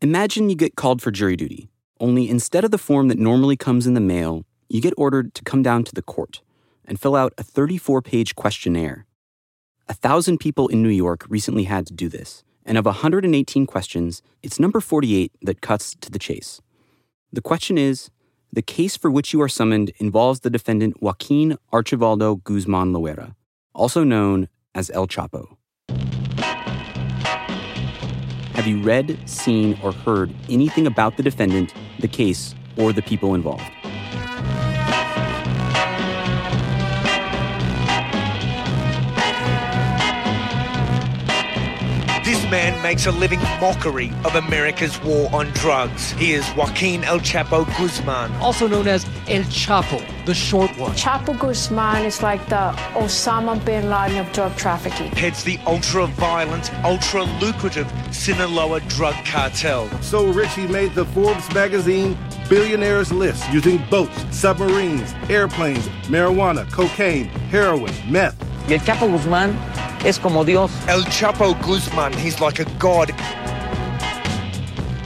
Imagine you get called for jury duty, only instead of the form that normally comes in the mail, you get ordered to come down to the court and fill out a 34 page questionnaire. A thousand people in New York recently had to do this, and of 118 questions, it's number 48 that cuts to the chase. The question is the case for which you are summoned involves the defendant Joaquin Archivaldo Guzman Loera, also known as El Chapo. Have you read, seen, or heard anything about the defendant, the case, or the people involved? Makes a living mockery of America's war on drugs. He is Joaquin El Chapo Guzman. also known as El Chapo, the short one. Chapo Guzman is like the Osama bin Laden of drug trafficking. Heads the ultra-violent, ultra-lucrative Sinaloa drug cartel. So rich he made the Forbes magazine billionaires list using boats, submarines, airplanes, marijuana, cocaine, heroin, meth. Y el Chapo Guzmán es como Dios. El Chapo Guzman, he's like a god.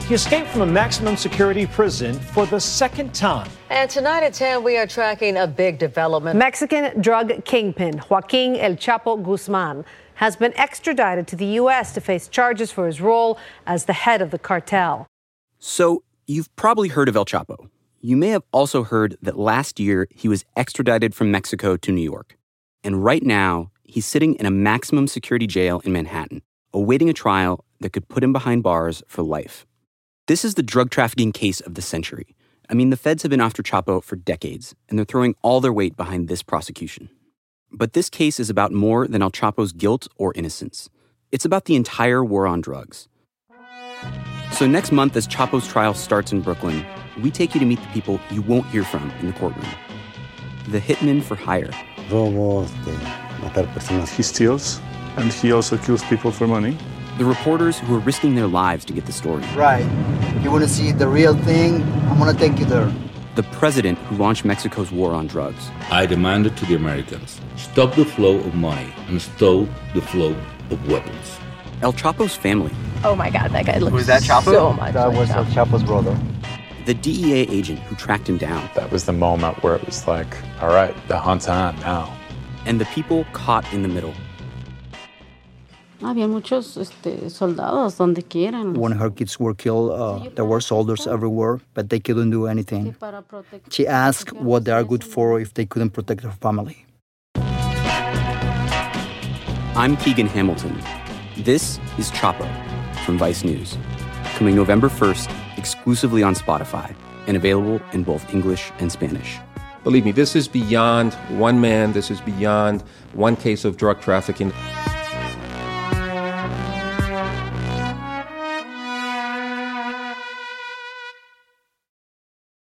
He escaped from a maximum security prison for the second time. And tonight at 10, we are tracking a big development. Mexican drug kingpin Joaquin El Chapo Guzman has been extradited to the U.S. to face charges for his role as the head of the cartel. So, you've probably heard of El Chapo. You may have also heard that last year he was extradited from Mexico to New York. And right now, he's sitting in a maximum security jail in Manhattan, awaiting a trial that could put him behind bars for life. This is the drug trafficking case of the century. I mean, the feds have been after Chapo for decades, and they're throwing all their weight behind this prosecution. But this case is about more than El Chapo's guilt or innocence. It's about the entire war on drugs. So, next month, as Chapo's trial starts in Brooklyn, we take you to meet the people you won't hear from in the courtroom the hitmen for hire. Matar personas. He steals, and he also kills people for money. The reporters who are risking their lives to get the story. Right. You want to see the real thing? I'm going to take you there. The president who launched Mexico's war on drugs. I demanded to the Americans stop the flow of money and stop the flow of weapons. El Chapo's family. Oh my God, that guy looks Was that Chapo? so much That like was El Chapo's brother. The DEA agent who tracked him down. That was the moment where it was like, all right, the hunt's on now. And the people caught in the middle. Había muchos este, soldados donde quieran. When her kids were killed, uh, there were soldiers everywhere, but they couldn't do anything. She asked what they are good for if they couldn't protect her family. I'm Keegan Hamilton. This is Chapo from Vice News, coming November 1st exclusively on Spotify and available in both English and Spanish. Believe me, this is beyond one man, this is beyond one case of drug trafficking.